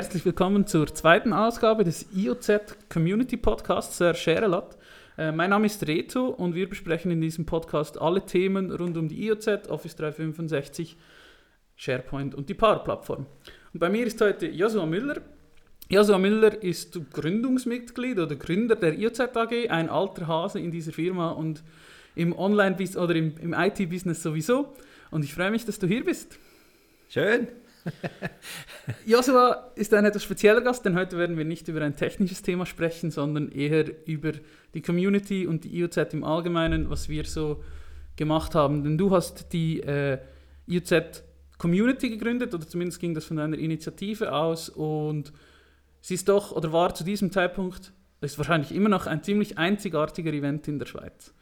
Herzlich willkommen zur zweiten Ausgabe des IOZ Community Podcasts der Scherelat. Äh, mein Name ist Reto und wir besprechen in diesem Podcast alle Themen rund um die IOZ, Office 365, SharePoint und die Power Plattform. Und bei mir ist heute Joshua Müller. Joshua Müller ist Gründungsmitglied oder Gründer der IOZ AG, ein alter Hase in dieser Firma und im Online- oder im, im IT-Business sowieso. Und ich freue mich, dass du hier bist. Schön. Joshua ist ein etwas spezieller Gast, denn heute werden wir nicht über ein technisches Thema sprechen, sondern eher über die Community und die IOZ im Allgemeinen, was wir so gemacht haben. Denn du hast die äh, IOZ Community gegründet, oder zumindest ging das von deiner Initiative aus und sie ist doch, oder war zu diesem Zeitpunkt, ist wahrscheinlich immer noch ein ziemlich einzigartiger Event in der Schweiz.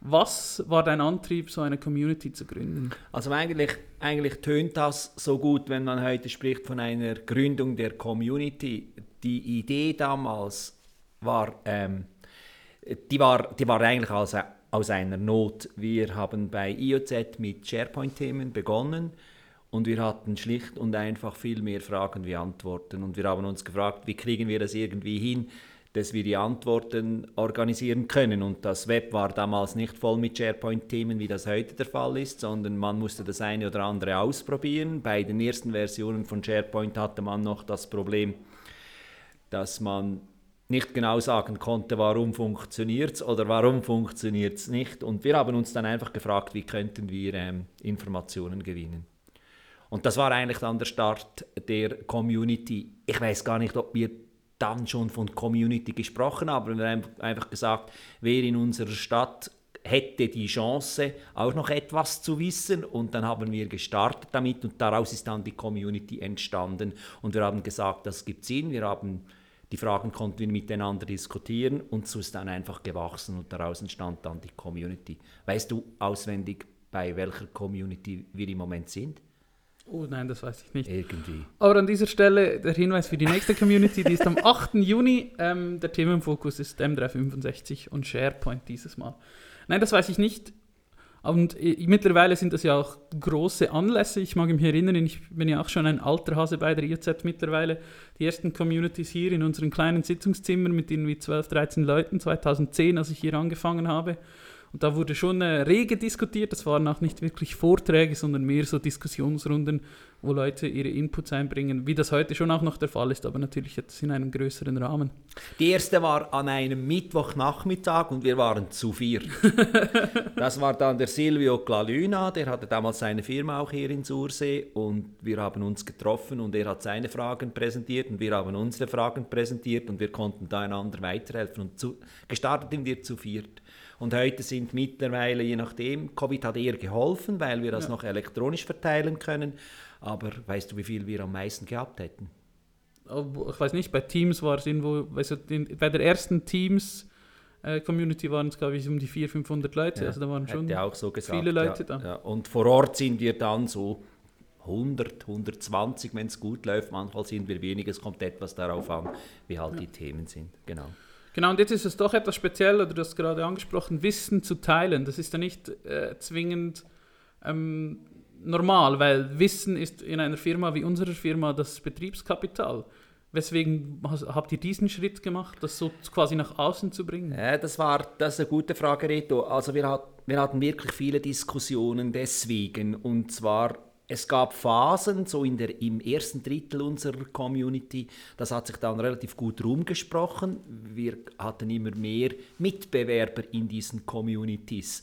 Was war dein Antrieb, so eine Community zu gründen? Also eigentlich, eigentlich tönt das so gut, wenn man heute spricht von einer Gründung der Community. Die Idee damals war, ähm, die war, die war eigentlich aus, aus einer Not. Wir haben bei IOZ mit SharePoint-Themen begonnen und wir hatten schlicht und einfach viel mehr Fragen wie Antworten. Und wir haben uns gefragt, wie kriegen wir das irgendwie hin, dass wir die Antworten organisieren können. Und das Web war damals nicht voll mit SharePoint-Themen, wie das heute der Fall ist, sondern man musste das eine oder andere ausprobieren. Bei den ersten Versionen von SharePoint hatte man noch das Problem, dass man nicht genau sagen konnte, warum funktioniert es oder warum funktioniert es nicht. Und wir haben uns dann einfach gefragt, wie könnten wir ähm, Informationen gewinnen. Und das war eigentlich dann der Start der Community. Ich weiß gar nicht, ob wir dann schon von Community gesprochen, aber wir haben einfach gesagt, wer in unserer Stadt hätte die Chance, auch noch etwas zu wissen. Und dann haben wir gestartet damit und daraus ist dann die Community entstanden. Und wir haben gesagt, das gibt Sinn. Wir haben die Fragen konnten wir miteinander diskutieren und so ist dann einfach gewachsen und daraus entstand dann die Community. Weißt du auswendig, bei welcher Community wir im Moment sind? Oh nein, das weiß ich nicht. Irgendwie. Aber an dieser Stelle der Hinweis für die nächste Community, die ist am 8. Juni. Ähm, der Themenfokus ist M365 und SharePoint dieses Mal. Nein, das weiß ich nicht. Und äh, mittlerweile sind das ja auch große Anlässe. Ich mag mich erinnern, ich bin ja auch schon ein alter Hase bei der IZ mittlerweile. Die ersten Communities hier in unseren kleinen Sitzungszimmern mit irgendwie 12, 13 Leuten, 2010, als ich hier angefangen habe. Und da wurde schon äh, rege diskutiert. Das waren auch nicht wirklich Vorträge, sondern mehr so Diskussionsrunden, wo Leute ihre Inputs einbringen, wie das heute schon auch noch der Fall ist, aber natürlich jetzt in einem größeren Rahmen. Die erste war an einem Mittwochnachmittag und wir waren zu vier. das war dann der Silvio Glaluna, der hatte damals seine Firma auch hier in Sursee und wir haben uns getroffen und er hat seine Fragen präsentiert und wir haben unsere Fragen präsentiert und wir konnten da einander weiterhelfen und zu, gestartet sind wir zu viert. Und heute sind mittlerweile, je nachdem, Covid hat eher geholfen, weil wir das ja. noch elektronisch verteilen können. Aber weißt du, wie viel wir am meisten gehabt hätten? Oh, ich weiß nicht, bei Teams war es irgendwo, also bei der ersten Teams äh, Community waren es, glaube ich, um die 400, 500 Leute. Ja, also da waren schon so gesagt, viele Leute ja, da. Ja. Und vor Ort sind wir dann so 100, 120, wenn es gut läuft. Manchmal sind wir weniger, es kommt etwas darauf an, wie halt die Themen sind. Genau. Genau, und jetzt ist es doch etwas speziell, oder du hast gerade angesprochen, Wissen zu teilen. Das ist ja nicht äh, zwingend ähm, normal, weil Wissen ist in einer Firma wie unserer Firma das Betriebskapital. Weswegen habt ihr diesen Schritt gemacht, das so quasi nach außen zu bringen? Ja, das war das ist eine gute Frage, Reto. Also wir, hat, wir hatten wirklich viele Diskussionen deswegen. Und zwar es gab Phasen, so in der, im ersten Drittel unserer Community, das hat sich dann relativ gut rumgesprochen. Wir hatten immer mehr Mitbewerber in diesen Communities.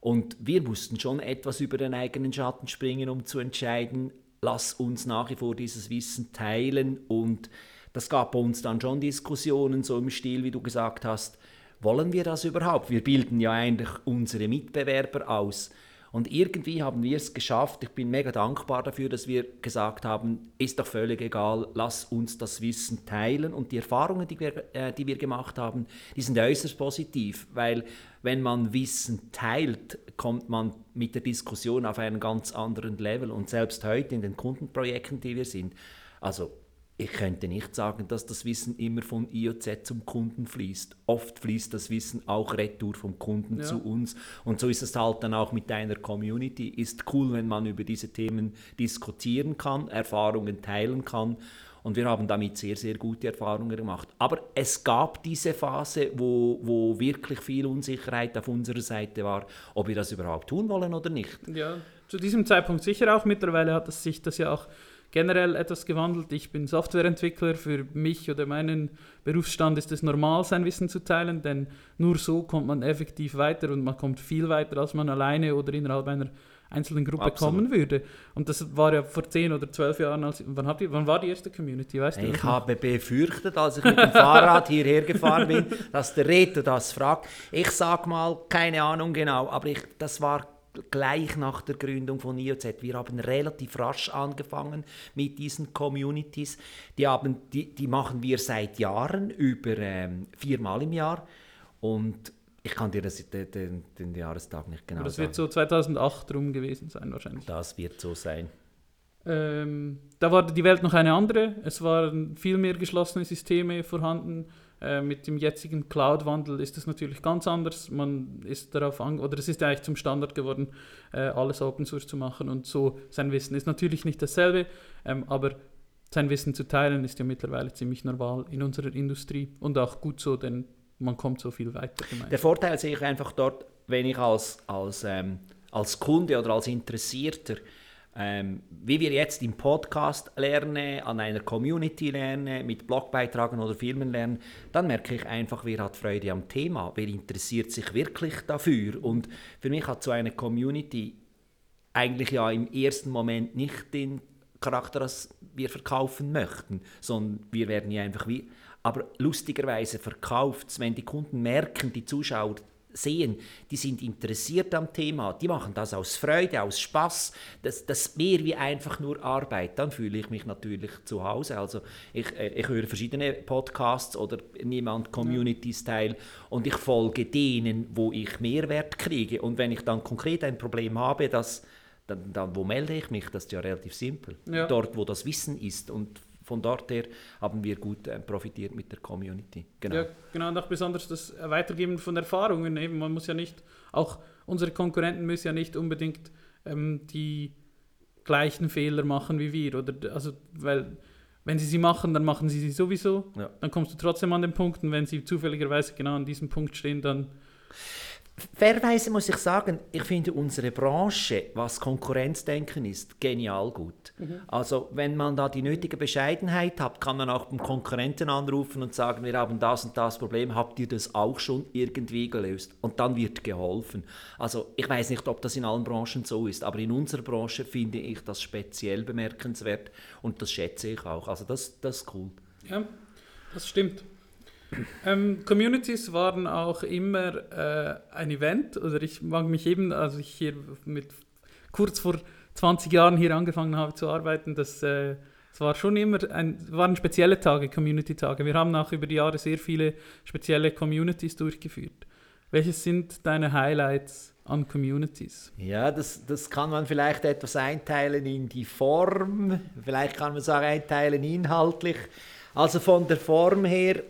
Und wir mussten schon etwas über den eigenen Schatten springen, um zu entscheiden, lass uns nach wie vor dieses Wissen teilen. Und das gab bei uns dann schon Diskussionen, so im Stil, wie du gesagt hast, wollen wir das überhaupt? Wir bilden ja eigentlich unsere Mitbewerber aus. Und irgendwie haben wir es geschafft. Ich bin mega dankbar dafür, dass wir gesagt haben, ist doch völlig egal, lass uns das Wissen teilen. Und die Erfahrungen, die wir, äh, die wir gemacht haben, die sind äußerst positiv, weil wenn man Wissen teilt, kommt man mit der Diskussion auf einen ganz anderen Level. Und selbst heute in den Kundenprojekten, die wir sind, also ich könnte nicht sagen, dass das Wissen immer von IOZ zum Kunden fließt. Oft fließt das Wissen auch retour vom Kunden ja. zu uns. Und so ist es halt dann auch mit deiner Community. Ist cool, wenn man über diese Themen diskutieren kann, Erfahrungen teilen kann. Und wir haben damit sehr, sehr gute Erfahrungen gemacht. Aber es gab diese Phase, wo, wo wirklich viel Unsicherheit auf unserer Seite war, ob wir das überhaupt tun wollen oder nicht. Ja, zu diesem Zeitpunkt sicher auch. Mittlerweile hat es sich das ja auch generell etwas gewandelt. Ich bin Softwareentwickler. Für mich oder meinen Berufsstand ist es normal, sein Wissen zu teilen, denn nur so kommt man effektiv weiter und man kommt viel weiter, als man alleine oder innerhalb einer einzelnen Gruppe Absolut. kommen würde. Und das war ja vor zehn oder zwölf Jahren. Als, wann, habt ihr, wann war die erste Community? Weißt du Ich habe befürchtet, als ich mit dem Fahrrad hierher gefahren bin, dass der Reto das fragt. Ich sag mal, keine Ahnung genau, aber ich, das war gleich nach der Gründung von IOZ. Wir haben relativ rasch angefangen mit diesen Communities. Die, haben, die, die machen wir seit Jahren, über ähm, viermal im Jahr. Und ich kann dir das, den, den, den Jahrestag nicht genau Aber das sagen. wird so 2008 rum gewesen sein wahrscheinlich. das wird so sein. Ähm, da war die Welt noch eine andere. Es waren viel mehr geschlossene Systeme vorhanden. Äh, mit dem jetzigen Cloud-Wandel ist es natürlich ganz anders. Man ist darauf an, oder es ist eigentlich zum Standard geworden, äh, alles Open Source zu machen und so sein Wissen ist natürlich nicht dasselbe, ähm, aber sein Wissen zu teilen ist ja mittlerweile ziemlich normal in unserer Industrie und auch gut so, denn man kommt so viel weiter. gemeinsam. Der Vorteil sehe ich einfach dort, wenn ich als, als, ähm, als Kunde oder als Interessierter, ähm, wie wir jetzt im Podcast lernen, an einer Community lernen, mit Blogbeitragen oder Filmen lernen, dann merke ich einfach, wer hat Freude am Thema, wer interessiert sich wirklich dafür. Und für mich hat so eine Community eigentlich ja im ersten Moment nicht den Charakter, dass wir verkaufen möchten, sondern wir werden ja einfach wie. Aber lustigerweise verkauft es, wenn die Kunden merken, die Zuschauer sehen, die sind interessiert am Thema, die machen das aus Freude, aus Spaß, das, das mehr wie einfach nur Arbeit, dann fühle ich mich natürlich zu Hause. Also ich, äh, ich höre verschiedene Podcasts oder an Communities teil und ich folge denen, wo ich Mehrwert kriege. Und wenn ich dann konkret ein Problem habe, das dann, dann wo melde ich mich? Das ist ja relativ simpel. Ja. Dort, wo das Wissen ist. Und von dort her haben wir gut äh, profitiert mit der Community. Genau. Ja, genau, und auch besonders das Weitergeben von Erfahrungen. Eben, man muss ja nicht, auch unsere Konkurrenten müssen ja nicht unbedingt ähm, die gleichen Fehler machen wie wir. Oder, also, weil, wenn sie sie machen, dann machen sie sie sowieso. Ja. Dann kommst du trotzdem an den Punkt. Und wenn sie zufälligerweise genau an diesem Punkt stehen, dann. Fairerweise muss ich sagen, ich finde unsere Branche, was Konkurrenzdenken ist, genial gut. Also wenn man da die nötige Bescheidenheit hat, kann man auch beim Konkurrenten anrufen und sagen, wir haben das und das Problem, habt ihr das auch schon irgendwie gelöst? Und dann wird geholfen. Also ich weiß nicht, ob das in allen Branchen so ist, aber in unserer Branche finde ich das speziell bemerkenswert und das schätze ich auch. Also das, das ist cool. Ja, das stimmt. Ähm, Communities waren auch immer äh, ein Event. Oder ich mag mich eben, als ich hier mit kurz vor 20 Jahren hier angefangen habe zu arbeiten, das, äh, es war schon immer ein, waren spezielle Tage, Community-Tage. Wir haben auch über die Jahre sehr viele spezielle Communities durchgeführt. Welches sind deine Highlights an Communities? Ja, das, das kann man vielleicht etwas einteilen in die Form, vielleicht kann man sagen einteilen inhaltlich. Also von der Form her,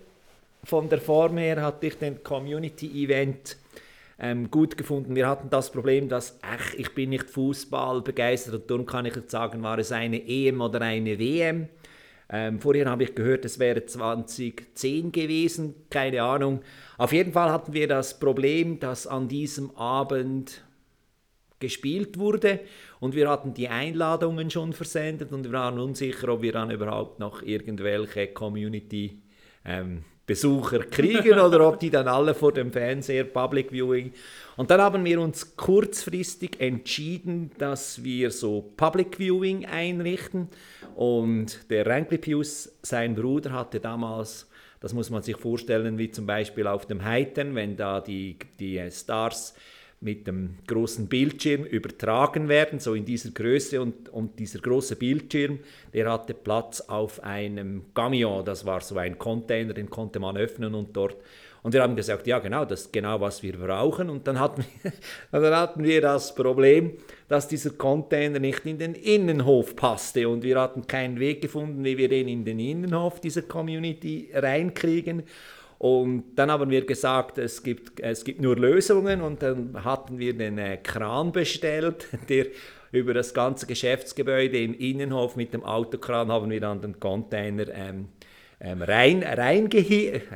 von der Form her hatte ich den Community Event ähm, gut gefunden. Wir hatten das Problem, dass ach, ich bin nicht Fußball begeistert und darum kann ich jetzt sagen, war es eine EM oder eine WM. Ähm, vorher habe ich gehört, es wäre 2010 gewesen, keine Ahnung. Auf jeden Fall hatten wir das Problem, dass an diesem Abend gespielt wurde und wir hatten die Einladungen schon versendet und wir waren unsicher, ob wir dann überhaupt noch irgendwelche Community ähm, Besucher kriegen oder ob die dann alle vor dem Fernseher Public Viewing. Und dann haben wir uns kurzfristig entschieden, dass wir so Public Viewing einrichten und der Rankly Pius, sein Bruder, hatte damals das muss man sich vorstellen, wie zum Beispiel auf dem Heiten, wenn da die, die Stars mit dem großen Bildschirm übertragen werden, so in dieser Größe und, und dieser große Bildschirm, der hatte Platz auf einem Camion, das war so ein Container, den konnte man öffnen und dort und wir haben gesagt, ja genau, das ist genau, was wir brauchen. Und dann hatten, wir, dann hatten wir das Problem, dass dieser Container nicht in den Innenhof passte. Und wir hatten keinen Weg gefunden, wie wir den in den Innenhof dieser Community reinkriegen. Und dann haben wir gesagt, es gibt, es gibt nur Lösungen. Und dann hatten wir den äh, Kran bestellt, der über das ganze Geschäftsgebäude im Innenhof mit dem Autokran haben wir dann den Container ähm, ähm, rein, reingeklüpft,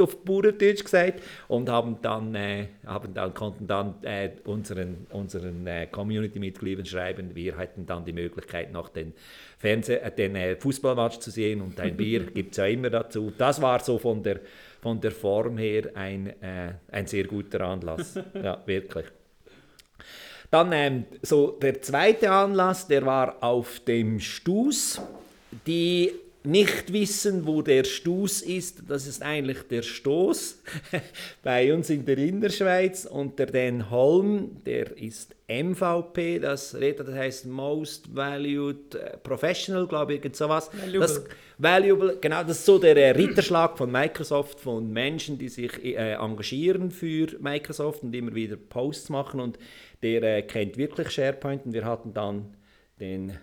äh, auf Bauerndeutsch gesagt, und haben dann, äh, haben dann, konnten dann äh, unseren, unseren äh, Community-Mitgliedern schreiben, wir hätten dann die Möglichkeit, noch den, Fernseh äh, den äh, Fußballmatch zu sehen und ein Bier gibt es ja immer dazu. Das war so von der, von der Form her ein, ein sehr guter Anlass. ja, wirklich. Dann ähm, so der zweite Anlass, der war auf dem Stuß. Die nicht wissen, wo der Stuß ist, das ist eigentlich der Stoß bei uns in der Innerschweiz. Und der Den Holm, der ist MVP, das, das heißt Most Valued äh, Professional, glaube ich, sowas. Valuable. Das, valuable, genau, das ist so der äh, Ritterschlag von Microsoft, von Menschen, die sich äh, engagieren für Microsoft und immer wieder Posts machen. Und der äh, kennt wirklich SharePoint. Und wir hatten dann den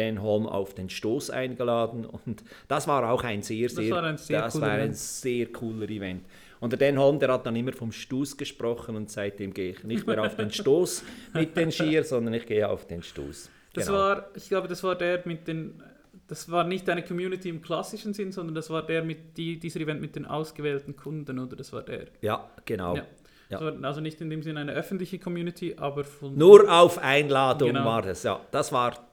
Dan Holm auf den Stoß eingeladen und das war auch ein sehr, sehr, das war ein sehr, das war ein sehr cooler Event. Und der Dan Holm, der hat dann immer vom Stoß gesprochen und seitdem gehe ich nicht mehr auf den Stoß mit den Skier, sondern ich gehe auf den Stoß. Das genau. war, ich glaube, das war der mit den, das war nicht eine Community im klassischen Sinn, sondern das war der mit die, dieser Event mit den ausgewählten Kunden, oder das war der? Ja, genau. Ja. Ja. Also nicht in dem Sinne eine öffentliche Community, aber von. Nur auf Einladung genau. war das, ja. Das war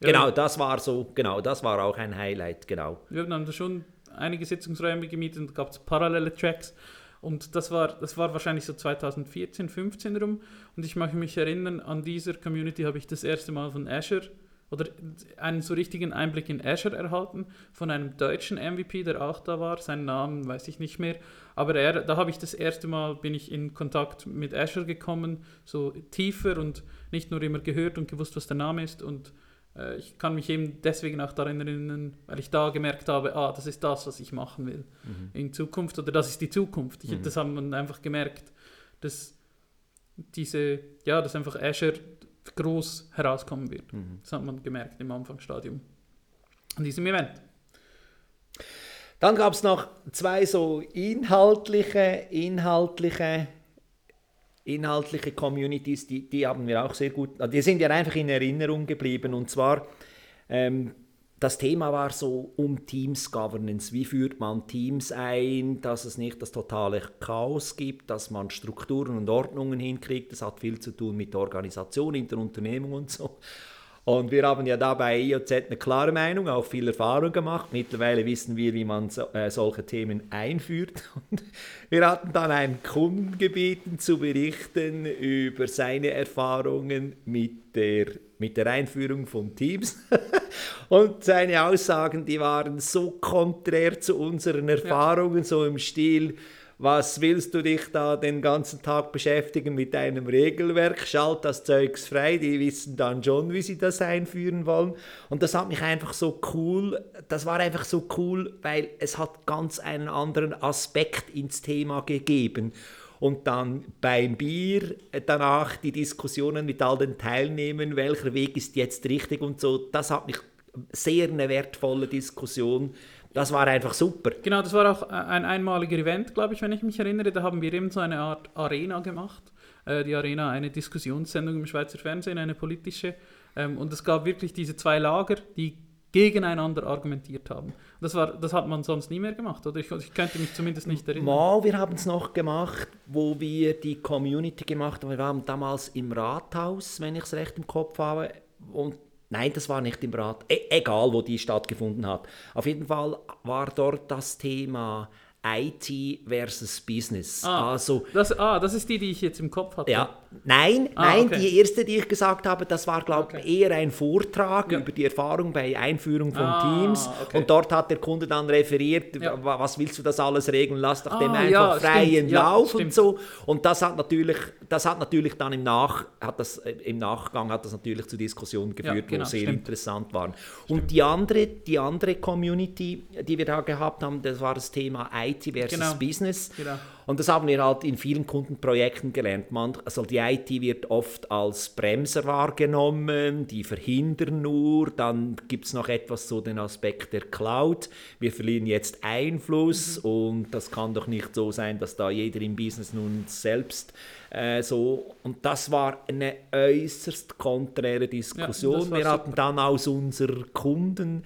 Genau, das war so, genau, das war auch ein Highlight, genau. Wir haben schon einige Sitzungsräume gemietet und gab es parallele Tracks. Und das war, das war wahrscheinlich so 2014, 15 rum. Und ich möchte mich erinnern, an dieser Community habe ich das erste Mal von Azure oder einen so richtigen Einblick in Azure erhalten von einem deutschen MVP, der auch da war. Seinen Namen weiß ich nicht mehr. Aber er, da habe ich das erste Mal, bin ich in Kontakt mit Azure gekommen, so tiefer und nicht nur immer gehört und gewusst, was der Name ist. Und ich kann mich eben deswegen auch daran erinnern, weil ich da gemerkt habe, ah, das ist das, was ich machen will mhm. in Zukunft oder das ist die Zukunft. Ich, mhm. Das haben man einfach gemerkt, dass diese, ja, dass einfach Azure groß herauskommen wird. Mhm. Das hat man gemerkt im Anfangsstadium an diesem Event. Dann gab es noch zwei so inhaltliche, inhaltliche inhaltliche Communities, die, die haben wir auch sehr gut, die sind ja einfach in Erinnerung geblieben und zwar ähm, das Thema war so um Teams Governance. Wie führt man Teams ein, dass es nicht das totale Chaos gibt, dass man Strukturen und Ordnungen hinkriegt. Das hat viel zu tun mit der Organisation in der Unternehmung und so. Und wir haben ja da bei IOZ eine klare Meinung, auch viel Erfahrung gemacht. Mittlerweile wissen wir, wie man so, äh, solche Themen einführt. Und wir hatten dann einen Kunden gebeten zu berichten über seine Erfahrungen mit der, mit der Einführung von Teams. Und seine Aussagen, die waren so konträr zu unseren Erfahrungen, ja. so im Stil, was willst du dich da den ganzen Tag beschäftigen mit deinem Regelwerk? Schalt das Zeugs frei, die wissen dann schon, wie sie das einführen wollen. Und das hat mich einfach so cool, das war einfach so cool, weil es hat ganz einen anderen Aspekt ins Thema gegeben. Und dann beim Bier danach die Diskussionen mit all den Teilnehmern, welcher Weg ist jetzt richtig und so, das hat mich sehr eine wertvolle Diskussion das war einfach super. Genau, das war auch ein einmaliger Event, glaube ich, wenn ich mich erinnere. Da haben wir eben so eine Art Arena gemacht. Äh, die Arena, eine Diskussionssendung im Schweizer Fernsehen, eine politische. Ähm, und es gab wirklich diese zwei Lager, die gegeneinander argumentiert haben. Das, war, das hat man sonst nie mehr gemacht, oder? Ich, ich könnte mich zumindest nicht erinnern. Mal, wir haben es noch gemacht, wo wir die Community gemacht haben. Wir waren damals im Rathaus, wenn ich es recht im Kopf habe. Und Nein, das war nicht im Rat. E egal, wo die stattgefunden hat. Auf jeden Fall war dort das Thema IT versus Business. Ah, also, das, ah, das ist die, die ich jetzt im Kopf hatte. Ja, nein, ah, nein, okay. die erste, die ich gesagt habe, das war, glaube ich, okay. eher ein Vortrag ja. über die Erfahrung bei Einführung von ah, Teams. Okay. Und dort hat der Kunde dann referiert, ja. was willst du das alles regeln, lass doch dem ah, einfach ja, freien Lauf und so. Und das hat natürlich, das hat natürlich dann im, Nach, hat das, äh, im Nachgang hat das natürlich zu Diskussionen geführt, genau, wo sehr stimmt. interessant waren. Stimmt. Und die andere, die andere Community, die wir da gehabt haben, das war das Thema IT IT versus Genau. Business. Genau. Und das haben wir halt in vielen Kundenprojekten gelernt. Man, also die IT wird oft als Bremser wahrgenommen, die verhindern nur. Dann gibt es noch etwas so den Aspekt der Cloud. Wir verlieren jetzt Einfluss und das kann doch nicht so sein, dass da jeder im Business nun selbst äh, so. Und das war eine äußerst konträre Diskussion. war wir hatten dann aus unseren Kunden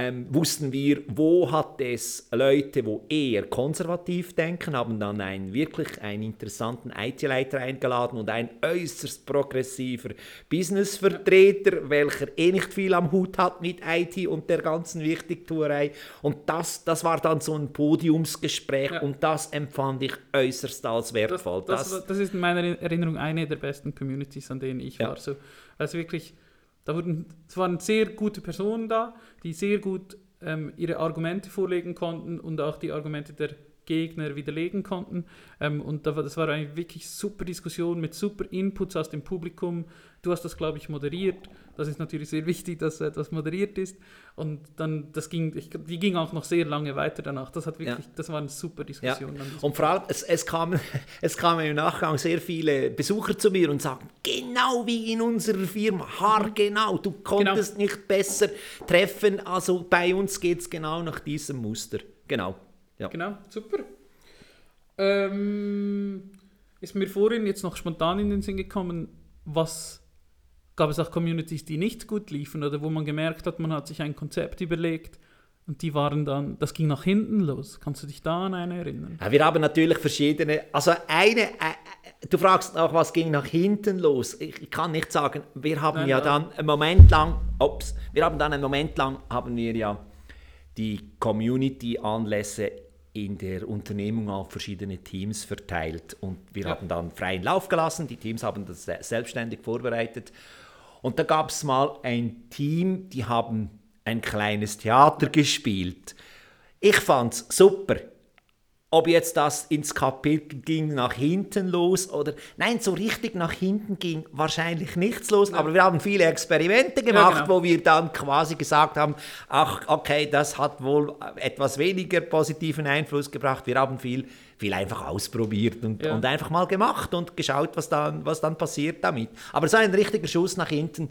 ähm, wussten wir, wo hat es Leute, wo eher konservativ denken, haben dann einen wirklich einen interessanten IT-Leiter eingeladen und ein äußerst progressiver Businessvertreter, welcher eh nicht viel am Hut hat mit IT und der ganzen Wichtigtuerei. Und das, das war dann so ein Podiumsgespräch Ja. und das empfand ich äußerst als Das, wertvoll. das, war- das ist in meiner Erinnerung eine der besten Communities, an denen ich Ja. war. So, also wirklich, da wurden, es waren sehr gute Personen da, die sehr gut ähm, ihre Argumente vorlegen konnten und auch die Argumente der Gegner widerlegen konnten. Ähm, und das war eine wirklich super Diskussion mit super Inputs aus dem Publikum. Du hast das, glaube ich, moderiert. Das ist natürlich sehr wichtig, dass etwas moderiert ist. Und dann, das ging, ich, die ging auch noch sehr lange weiter danach. Das hat wirklich, das war eine super Diskussion. diesem Und vor allem, es, es, kamen, es kamen im Nachgang sehr viele Besucher zu mir und sagten, genau wie in unserer Firma, haargenau, du konntest nicht besser treffen, also bei uns geht es genau nach diesem Muster. Genau. Ja. Genau, super. Ähm, ist mir vorhin jetzt noch spontan in den Sinn gekommen, was gab es auch Communities, die nicht gut liefen oder wo man gemerkt hat, man hat sich ein Konzept überlegt und die waren dann, das ging nach hinten los. Kannst du dich da an eine erinnern? Ja, Wir haben natürlich verschiedene, also eine, äh, äh, du fragst auch, was ging nach hinten los. Ich, ich kann nicht sagen, wir haben Nein, ja nein. dann einen Moment lang, ups, wir haben dann einen Moment lang, haben wir ja die Community-Anlässe in der Unternehmung auf verschiedene Teams verteilt und wir Ja. haben dann freien Lauf gelassen, die Teams haben das se- selbstständig vorbereitet und da gab es mal ein Team, die haben ein kleines Theater gespielt. Ich fand's super. Ob jetzt das ins Kapitel ging nach hinten los oder nein, so richtig nach hinten ging wahrscheinlich nichts los, aber wir haben viele Experimente gemacht, genau. wo wir dann quasi gesagt haben, ach okay, das hat wohl etwas weniger positiven Einfluss gebracht. Wir haben viel, viel einfach ausprobiert und, Ja. und einfach mal gemacht und geschaut, was dann, was dann passiert damit. Aber so ein richtiger Schuss nach hinten,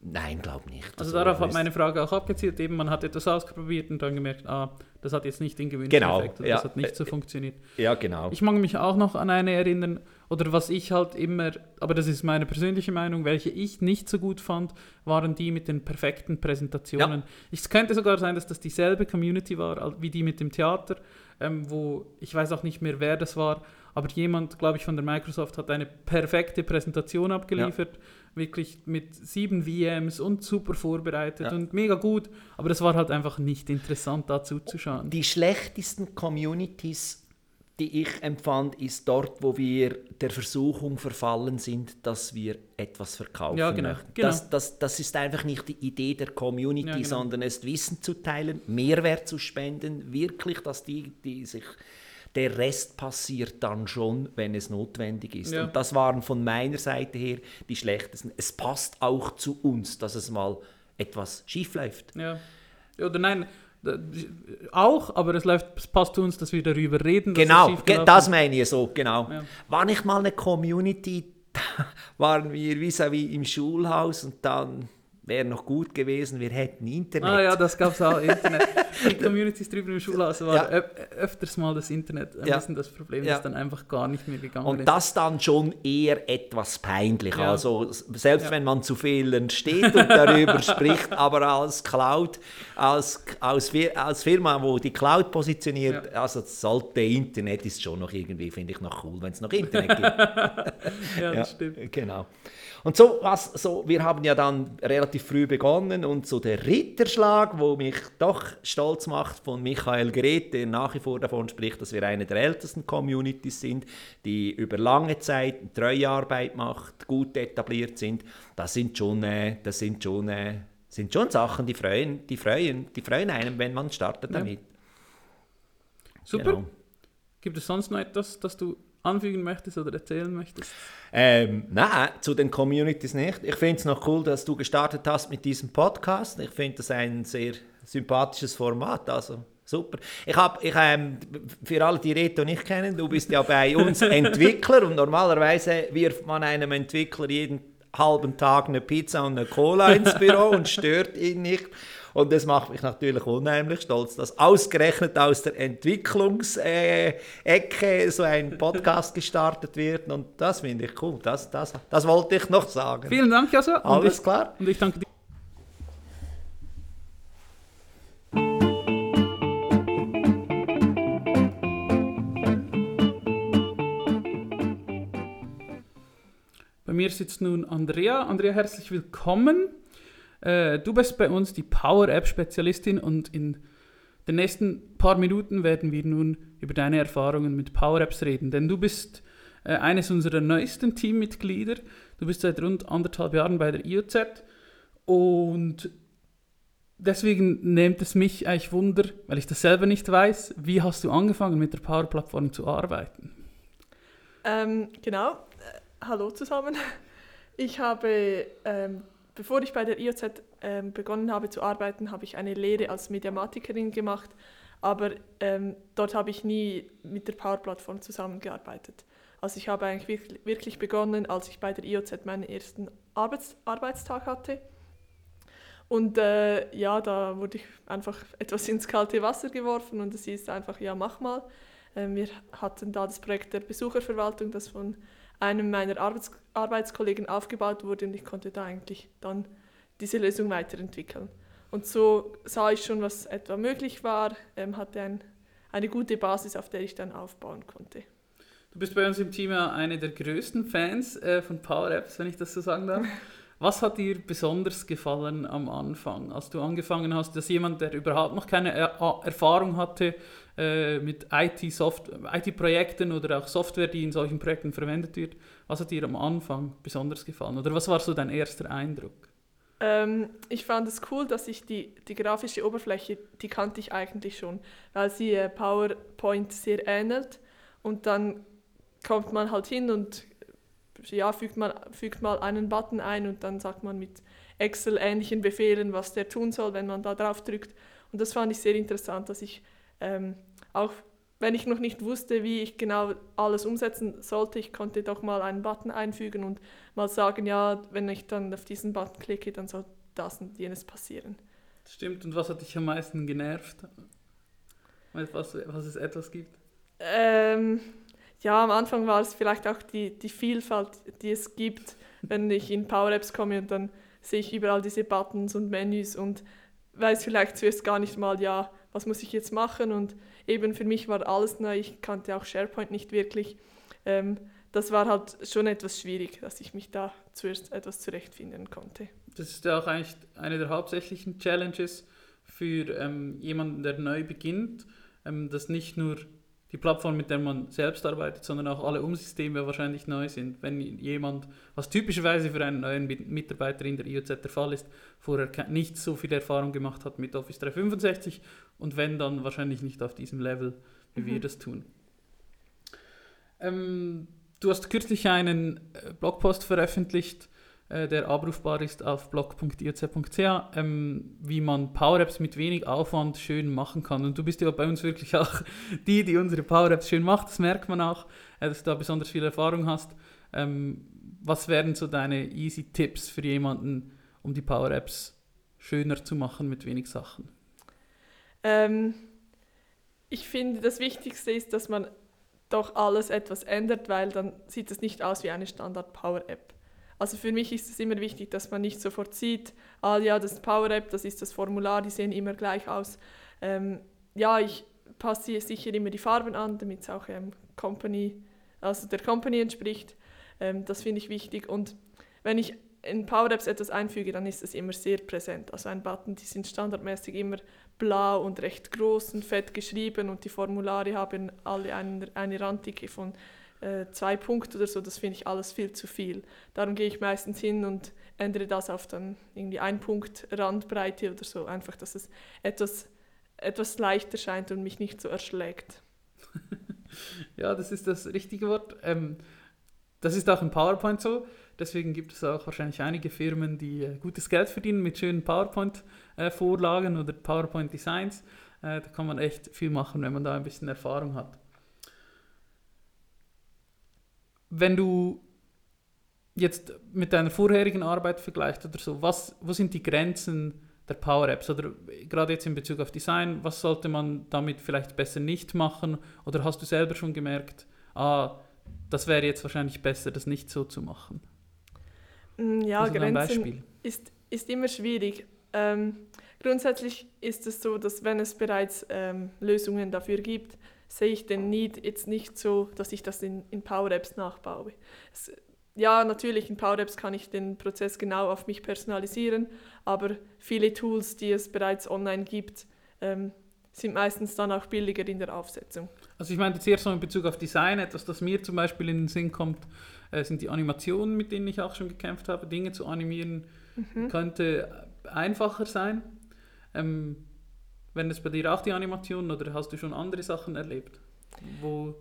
nein, glaube nicht. Also darauf hat meine Frage auch abgezielt. Eben, man hat etwas ausprobiert und dann gemerkt, ah, das hat jetzt nicht den gewünschten Genau, Effekt ja. das hat nicht so funktioniert. ja, genau. Ich mag mich auch noch an eine erinnern, oder was ich halt immer, aber das ist meine persönliche Meinung, welche ich nicht so gut fand, waren die mit den perfekten Präsentationen. Es könnte sogar sein, dass das dieselbe Community war wie die mit dem Theater, ähm, wo ich weiß auch nicht mehr, wer das war, aber jemand, glaube ich, von der Microsoft hat eine perfekte Präsentation abgeliefert, wirklich mit sieben VMs und super vorbereitet Ja. und mega gut, aber das war halt einfach nicht interessant, da zuzuschauen. Die schlechtesten Communities, die ich empfand, ist dort, wo wir der Versuchung verfallen sind, dass wir etwas verkaufen Ja, genau, möchten. genau. Das, das, das ist einfach nicht die Idee der Community, Ja, genau. sondern es Wissen zu teilen, Mehrwert zu spenden, wirklich, dass die, die sich der Rest passiert dann schon, wenn es notwendig ist. Ja. Und das waren von meiner Seite her die schlechtesten. Es passt auch zu uns, dass es mal etwas schief läuft. Ja. Oder nein, auch, aber es, läuft, es passt zu uns, dass wir darüber reden. Genau, das meine ich so, genau. Ja. War nicht mal eine Community, da waren wir vis-à-vis im Schulhaus und dann wäre noch gut gewesen, wir hätten Internet. Ah ja, das gab es auch, Internet. Die Communities drüben im Schulhaus war Ja. öf öfters mal das Internet ein Ja. bisschen das Problem, Ja. das dann einfach gar nicht mehr gegangen Und ist. das dann schon eher etwas peinlich. Ja. Also selbst wenn man zu Fehlern steht und darüber spricht, aber als Cloud, als, als, als Firma, wo die Cloud positioniert, also sollte Internet ist schon noch irgendwie, finde ich noch cool, wenn es noch Internet gibt. ja, das stimmt. Genau. Und so, was, so, wir haben ja dann relativ früh begonnen und so der Ritterschlag, wo mich doch stolz macht von Michael Greth, der nach wie vor davon spricht, dass wir eine der ältesten Communities sind, die über lange Zeit Treuearbeit macht, gut etabliert sind. Das sind schon, äh, das sind schon, äh, sind schon Sachen, die freuen, die freuen, die freuen einem, wenn man startet Ja. damit. Super. Genau. Gibt es sonst noch etwas, das du anfügen möchtest oder erzählen möchtest? Ähm, nein, zu den Communities nicht. Ich finde es noch cool, dass du gestartet hast mit diesem Podcast. Ich finde das ein sehr sympathisches Format. Also Super. Ich habe, ich, ähm, für alle, die Reto nicht kennen, du bist ja bei uns Entwickler und normalerweise wirft man einem Entwickler jeden halben Tag eine Pizza und eine Cola ins Büro und stört ihn nicht. Und das macht mich natürlich unheimlich stolz, dass ausgerechnet aus der Entwicklungsecke äh, so ein Podcast gestartet wird. Und das finde ich cool. Das, das, das wollte ich noch sagen. Vielen Dank, Joshua. Alles ich, klar. Und ich danke dir. Bei mir sitzt nun Andrea. Andrea, herzlich willkommen. Äh, du bist bei uns die Power-App-Spezialistin und in den nächsten paar Minuten werden wir nun über deine Erfahrungen mit Power-Apps reden. Denn du bist äh, eines unserer neuesten Teammitglieder. Du bist seit rund anderthalb Jahren bei der IOZ und deswegen nimmt es mich eigentlich Wunder, weil ich das selber nicht weiß, wie hast du angefangen mit der Power-Plattform zu arbeiten? Ähm, genau, hallo zusammen. Ich habe, ähm, bevor ich bei der IOZ ähm, begonnen habe zu arbeiten, habe ich eine Lehre als Mediamatikerin gemacht, aber ähm, dort habe ich nie mit der Power-Plattform zusammengearbeitet. Also ich habe eigentlich wirklich begonnen, als ich bei der IOZ meinen ersten Arbeits Arbeitstag hatte. Und äh, ja, da wurde ich einfach etwas ins kalte Wasser geworfen und es hieß einfach, ja, mach mal. Ähm, wir hatten da das Projekt der Besucherverwaltung, das von einem meiner Arbeits Arbeitskollegen aufgebaut wurde und ich konnte da eigentlich dann diese Lösung weiterentwickeln. Und so sah ich schon, was etwa möglich war, ähm, hatte ein, eine gute Basis, auf der ich dann aufbauen konnte. Du bist bei uns im Team ja eine der größten Fans äh, von Power Apps, wenn ich das so sagen darf. Was hat dir besonders gefallen am Anfang, als du angefangen hast, dass jemand, der überhaupt noch keine er Erfahrung hatte äh, mit IT-Projekten IT oder auch Software, die in solchen Projekten verwendet wird, was hat dir am Anfang besonders gefallen? Oder was war so dein erster Eindruck? Ähm, ich fand es cool, dass ich die, die grafische Oberfläche, die kannte ich eigentlich schon, weil sie äh, PowerPoint sehr ähnelt. Und dann kommt man halt hin und ja, fügt, man, fügt mal einen Button ein und dann sagt man mit Excel-ähnlichen Befehlen, was der tun soll, wenn man da drauf drückt. Und das fand ich sehr interessant, dass ich ähm, auch wenn ich noch nicht wusste, wie ich genau alles umsetzen sollte, ich konnte doch mal einen Button einfügen und mal sagen, ja, wenn ich dann auf diesen Button klicke, dann soll das und jenes passieren. Stimmt, und was hat dich am meisten genervt? Was, was es etwas gibt? Ähm, ja, am Anfang war es vielleicht auch die, die Vielfalt, die es gibt, wenn ich in Power Apps komme und dann sehe ich überall diese Buttons und Menüs und weiß vielleicht zuerst gar nicht mal, ja, was muss ich jetzt machen und eben für mich war alles neu, ich kannte auch SharePoint nicht wirklich. Ähm, das war halt schon etwas schwierig, dass ich mich da zuerst etwas zurechtfinden konnte. Das ist ja auch eigentlich eine der hauptsächlichen Challenges für ähm, jemanden, der neu beginnt, ähm, dass nicht nur die Plattform, mit der man selbst arbeitet, sondern auch alle Umsysteme wahrscheinlich neu sind. Wenn jemand, was typischerweise für einen neuen Mitarbeiter in der IOZ der Fall ist, vorher nicht so viel Erfahrung gemacht hat mit Office 365 und wenn dann wahrscheinlich nicht auf diesem Level, wie mhm. wir das tun. Ähm, du hast kürzlich einen äh, Blogpost veröffentlicht, äh, der abrufbar ist auf blog.irc.ch, ähm, wie man Power-Apps mit wenig Aufwand schön machen kann. Und du bist ja bei uns wirklich auch die, die unsere Power-Apps schön macht. Das merkt man auch, äh, dass du da besonders viel Erfahrung hast. Ähm, was wären so deine easy Tipps für jemanden, um die Power-Apps schöner zu machen mit wenig Sachen? Ähm, ich finde, das Wichtigste ist, dass man doch alles etwas ändert, weil dann sieht es nicht aus wie eine Standard-Power-App. Also für mich ist es immer wichtig, dass man nicht sofort sieht, ah ja, das ist Power App, das ist das Formular, die sehen immer gleich aus. Ähm, ja, ich passe sicher immer die Farben an, damit es auch ähm, Company, also der Company entspricht. Ähm, das finde ich wichtig. Und wenn ich in Power Apps etwas einfüge, dann ist es immer sehr präsent. Also ein Button, die sind standardmäßig immer blau und recht groß und fett geschrieben und die Formulare haben alle eine, eine Randdicke von äh, zwei Punkte oder so, das finde ich alles viel zu viel. Darum gehe ich meistens hin und ändere das auf dann irgendwie ein Punkt Randbreite oder so, einfach, dass es etwas, etwas leichter scheint und mich nicht so erschlägt. ja, das ist das richtige Wort. Ähm, das ist auch in PowerPoint so. Deswegen gibt es auch wahrscheinlich einige Firmen, die äh, gutes Geld verdienen mit schönen PowerPoint-Vorlagen äh, oder PowerPoint-Designs. Da kann man echt viel machen, wenn man da ein bisschen Erfahrung hat. Wenn du jetzt mit deiner vorherigen Arbeit vergleichst oder so, was, wo sind die Grenzen der Power Apps? Oder gerade jetzt in Bezug auf Design, was sollte man damit vielleicht besser nicht machen? Oder hast du selber schon gemerkt, ah, das wäre jetzt wahrscheinlich besser, das nicht so zu machen? Mm, Ja, Also ein Grenzen Beispiel. ist, ist immer schwierig. Ähm, grundsätzlich ist es so, dass wenn es bereits ähm, Lösungen dafür gibt, sehe ich den Need jetzt nicht so, dass ich das in, in Power Apps nachbaue. Es, ja, natürlich, in Power Apps kann ich den Prozess genau auf mich personalisieren, aber viele Tools, die es bereits online gibt, ähm, sind meistens dann auch billiger in der Aufsetzung. Also ich meine jetzt eher so in Bezug auf Design, etwas, das mir zum Beispiel in den Sinn kommt, äh, sind die Animationen, mit denen ich auch schon gekämpft habe. Dinge zu animieren könnte einfacher sein. Ähm, wenn es bei dir auch die Animationen oder hast du schon andere Sachen erlebt, wo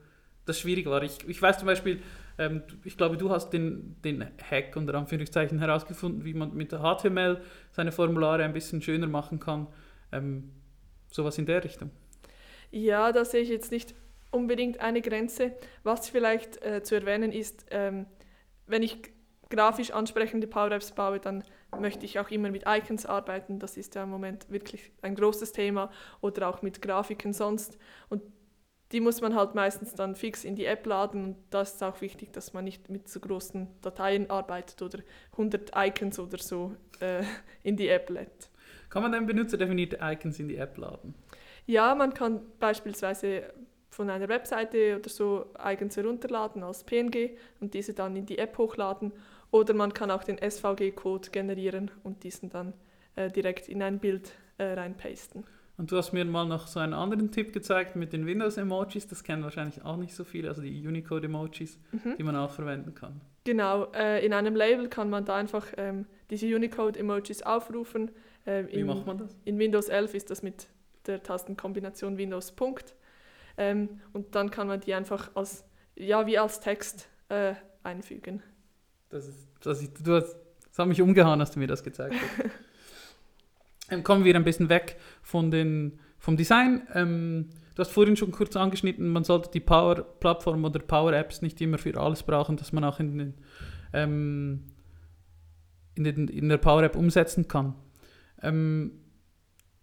das schwierig war? Ich, ich weiß zum Beispiel, ähm, ich glaube, du hast den, den Hack unter Anführungszeichen herausgefunden, wie man mit HTML seine Formulare ein bisschen schöner machen kann. Ähm, sowas in der Richtung. Ja, da sehe ich jetzt nicht unbedingt eine Grenze. Was vielleicht äh, zu erwähnen ist, ähm, wenn ich grafisch ansprechende Power Apps baue, dann möchte ich auch immer mit Icons arbeiten. Das ist ja im Moment wirklich ein großes Thema. Oder auch mit Grafiken sonst. Und die muss man halt meistens dann fix in die App laden. Und da ist auch wichtig, dass man nicht mit so großen Dateien arbeitet oder 100 Icons oder so äh, in die App lädt. Kann man denn benutzerdefinierte Icons in die App laden? Ja, man kann beispielsweise von einer Webseite oder so eigens herunterladen als PNG und diese dann in die App hochladen. Oder man kann auch den SVG-Code generieren und diesen dann äh, direkt in ein Bild äh, reinpasten. Und du hast mir mal noch so einen anderen Tipp gezeigt mit den Windows-Emojis. Das kennen wahrscheinlich auch nicht so viele, also die Unicode-Emojis, die man auch verwenden kann. Genau, äh, in einem Label kann man da einfach ähm, diese Unicode-Emojis aufrufen. Äh, Wie in, macht man das? In Windows 11 ist das mit der Tastenkombination Windows Punkt. Ähm, und dann kann man die einfach als, ja, wie als Text äh, einfügen. Das, ist, das, ist, du hast, das hat mich umgehauen, als du mir das gezeigt hast. ähm, kommen wir ein bisschen weg von den, vom Design. Ähm, du hast vorhin schon kurz angeschnitten, man sollte die Power-Plattform oder Power-Apps nicht immer für alles brauchen, dass man auch in, den, ähm, in, den, in der Power-App umsetzen kann. Ähm,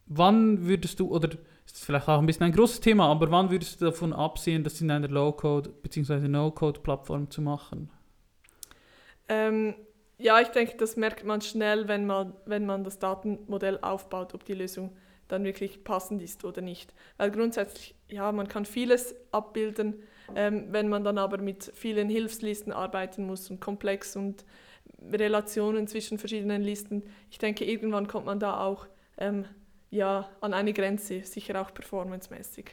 wann würdest du, oder ist das vielleicht auch ein bisschen ein großes Thema, aber wann würdest du davon absehen, das in einer Low-Code bzw. No-Code-Plattform zu machen? Ähm, ja, ich denke, das merkt man schnell, wenn man, wenn man das Datenmodell aufbaut, ob die Lösung dann wirklich passend ist oder nicht. Weil grundsätzlich, ja, man kann vieles abbilden, ähm, wenn man dann aber mit vielen Hilfslisten arbeiten muss und komplex und Relationen zwischen verschiedenen Listen. Ich denke, irgendwann kommt man da auch ähm, ja, an eine Grenze, sicher auch performancemäßig.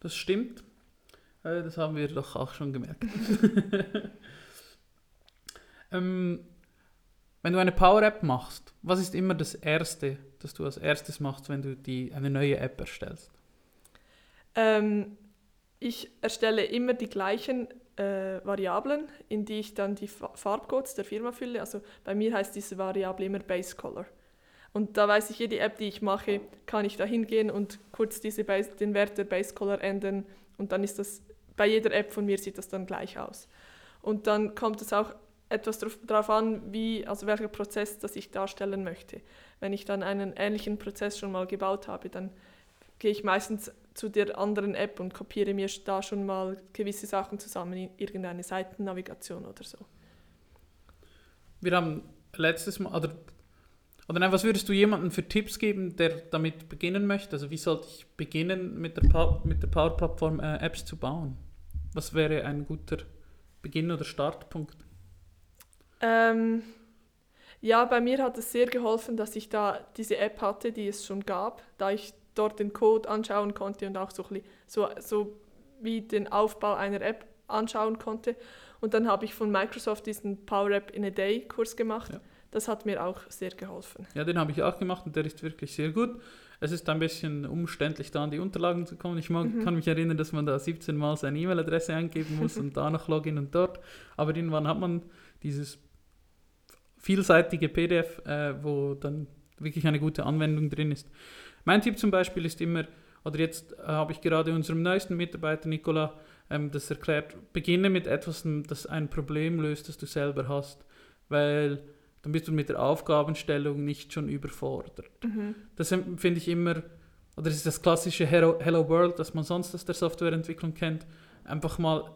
Das stimmt. Äh, Das haben wir doch auch schon gemerkt. ähm, wenn du eine Power-App machst, was ist immer das Erste, das du als erstes machst, wenn du die, eine neue App erstellst? Ähm, ich erstelle immer die gleichen äh, Variablen, in die ich dann die Fa- Farbcodes der Firma fülle. Also bei mir heißt diese Variable immer Base Color. Und da weiß ich, jede App, die ich mache, kann ich da hingehen und kurz diese Base, den Wert der Base Color ändern. Und dann ist das, bei jeder App von mir sieht das dann gleich aus. Und dann kommt es auch etwas darauf an, wie, also welcher Prozess das ich darstellen möchte. Wenn ich dann einen ähnlichen Prozess schon mal gebaut habe, dann gehe ich meistens zu der anderen App und kopiere mir da schon mal gewisse Sachen zusammen in irgendeine Seitennavigation oder so. Wir haben letztes Mal, oder, oder nein, was würdest du jemandem für Tipps geben, der damit beginnen möchte? Also wie sollte ich beginnen, mit der, Pa- mit der Power-Plattform äh, Apps zu bauen? Was wäre ein guter Beginn oder Startpunkt? Ähm, ja, bei mir hat es sehr geholfen, dass ich da diese App hatte, die es schon gab, da ich dort den Code anschauen konnte und auch so, so, so wie den Aufbau einer App anschauen konnte. Und dann habe ich von Microsoft diesen Power App in a Day Kurs gemacht. Ja. Das hat mir auch sehr geholfen. Ja, den habe ich auch gemacht und der ist wirklich sehr gut. Es ist ein bisschen umständlich, da an die Unterlagen zu kommen. Ich mag, kann mich erinnern, dass man da 17 Mal seine E-Mail-Adresse eingeben muss und da noch Login und dort. Aber irgendwann hat man dieses vielseitige PDF, äh, wo dann wirklich eine gute Anwendung drin ist. Mein Tipp zum Beispiel ist immer, oder jetzt äh, habe ich gerade unserem neuesten Mitarbeiter Nicola ähm, das erklärt, beginne mit etwas, das ein Problem löst, das du selber hast, weil dann bist du mit der Aufgabenstellung nicht schon überfordert. Mhm. Das finde ich immer, oder das ist das klassische Hello, Hello World, das man sonst aus der Softwareentwicklung kennt, einfach mal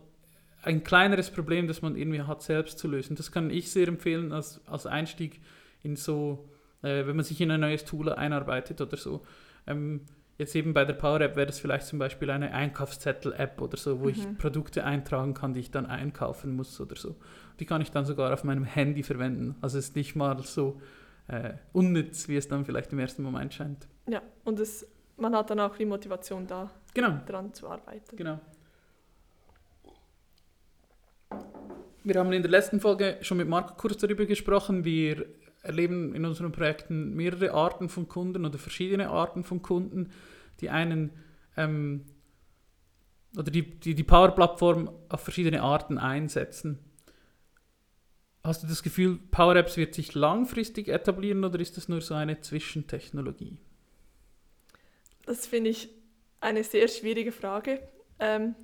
ein kleineres Problem, das man irgendwie hat, selbst zu lösen. Das kann ich sehr empfehlen als, als Einstieg in so, äh, wenn man sich in ein neues Tool einarbeitet oder so. Ähm, jetzt eben bei der Power App wäre das vielleicht zum Beispiel eine Einkaufszettel-App oder so, wo mhm. ich Produkte eintragen kann, die ich dann einkaufen muss oder so. Die kann ich dann sogar auf meinem Handy verwenden. Also es ist nicht mal so äh, unnütz, wie es dann vielleicht im ersten Moment scheint. Ja, und es, man hat dann auch die Motivation da, genau. dran zu arbeiten. Genau. Wir haben in der letzten Folge schon mit Marco kurz darüber gesprochen. Wir erleben in unseren Projekten mehrere Arten von Kunden oder verschiedene Arten von Kunden. Die einen ähm, oder die, die, die Power-Plattform auf verschiedene Arten einsetzen. Hast du das Gefühl, Power Apps wird sich langfristig etablieren oder ist das nur so eine Zwischentechnologie? Das finde ich eine sehr schwierige Frage. Ähm,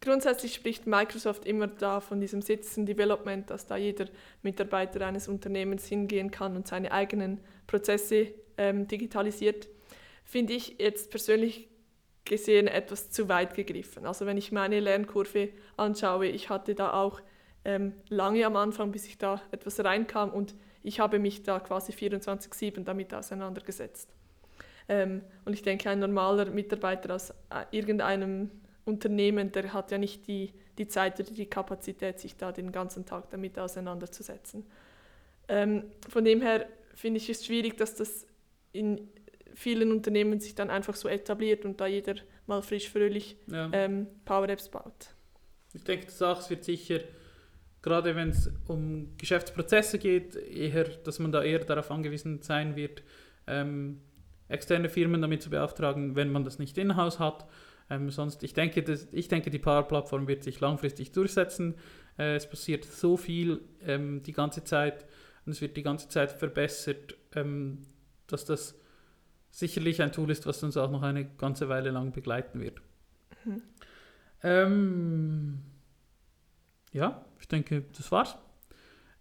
grundsätzlich spricht Microsoft immer da von diesem Citizen Development, dass da jeder Mitarbeiter eines Unternehmens hingehen kann und seine eigenen Prozesse ähm, digitalisiert. Finde ich jetzt persönlich gesehen etwas zu weit gegriffen. Also wenn ich meine Lernkurve anschaue, ich hatte da auch ähm, lange am Anfang, bis ich da etwas reinkam und ich habe mich da quasi 24/7 damit auseinandergesetzt. Ähm, und ich denke, ein normaler Mitarbeiter aus äh, irgendeinem Unternehmen, der hat ja nicht die, die Zeit oder die Kapazität, sich da den ganzen Tag damit auseinanderzusetzen. Ähm, von dem her finde ich es schwierig, dass das in vielen Unternehmen sich dann einfach so etabliert und da jeder mal frisch fröhlich ja. ähm, Power Apps baut. Ich denke, das auch, wird sicher, gerade wenn es um Geschäftsprozesse geht, eher, dass man da eher darauf angewiesen sein wird, ähm, externe Firmen damit zu beauftragen, wenn man das nicht in-house hat ähm, sonst, ich denke, das, ich denke, die Power-Plattform wird sich langfristig durchsetzen. Äh, es passiert so viel ähm, die ganze Zeit und es wird die ganze Zeit verbessert, ähm, dass das sicherlich ein Tool ist, was uns auch noch eine ganze Weile lang begleiten wird. Mhm. Ähm, ja, ich denke, das war's.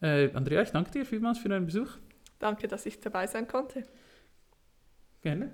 Äh, Andrea, ich danke dir vielmals für deinen Besuch. Danke, dass ich dabei sein konnte. Gerne.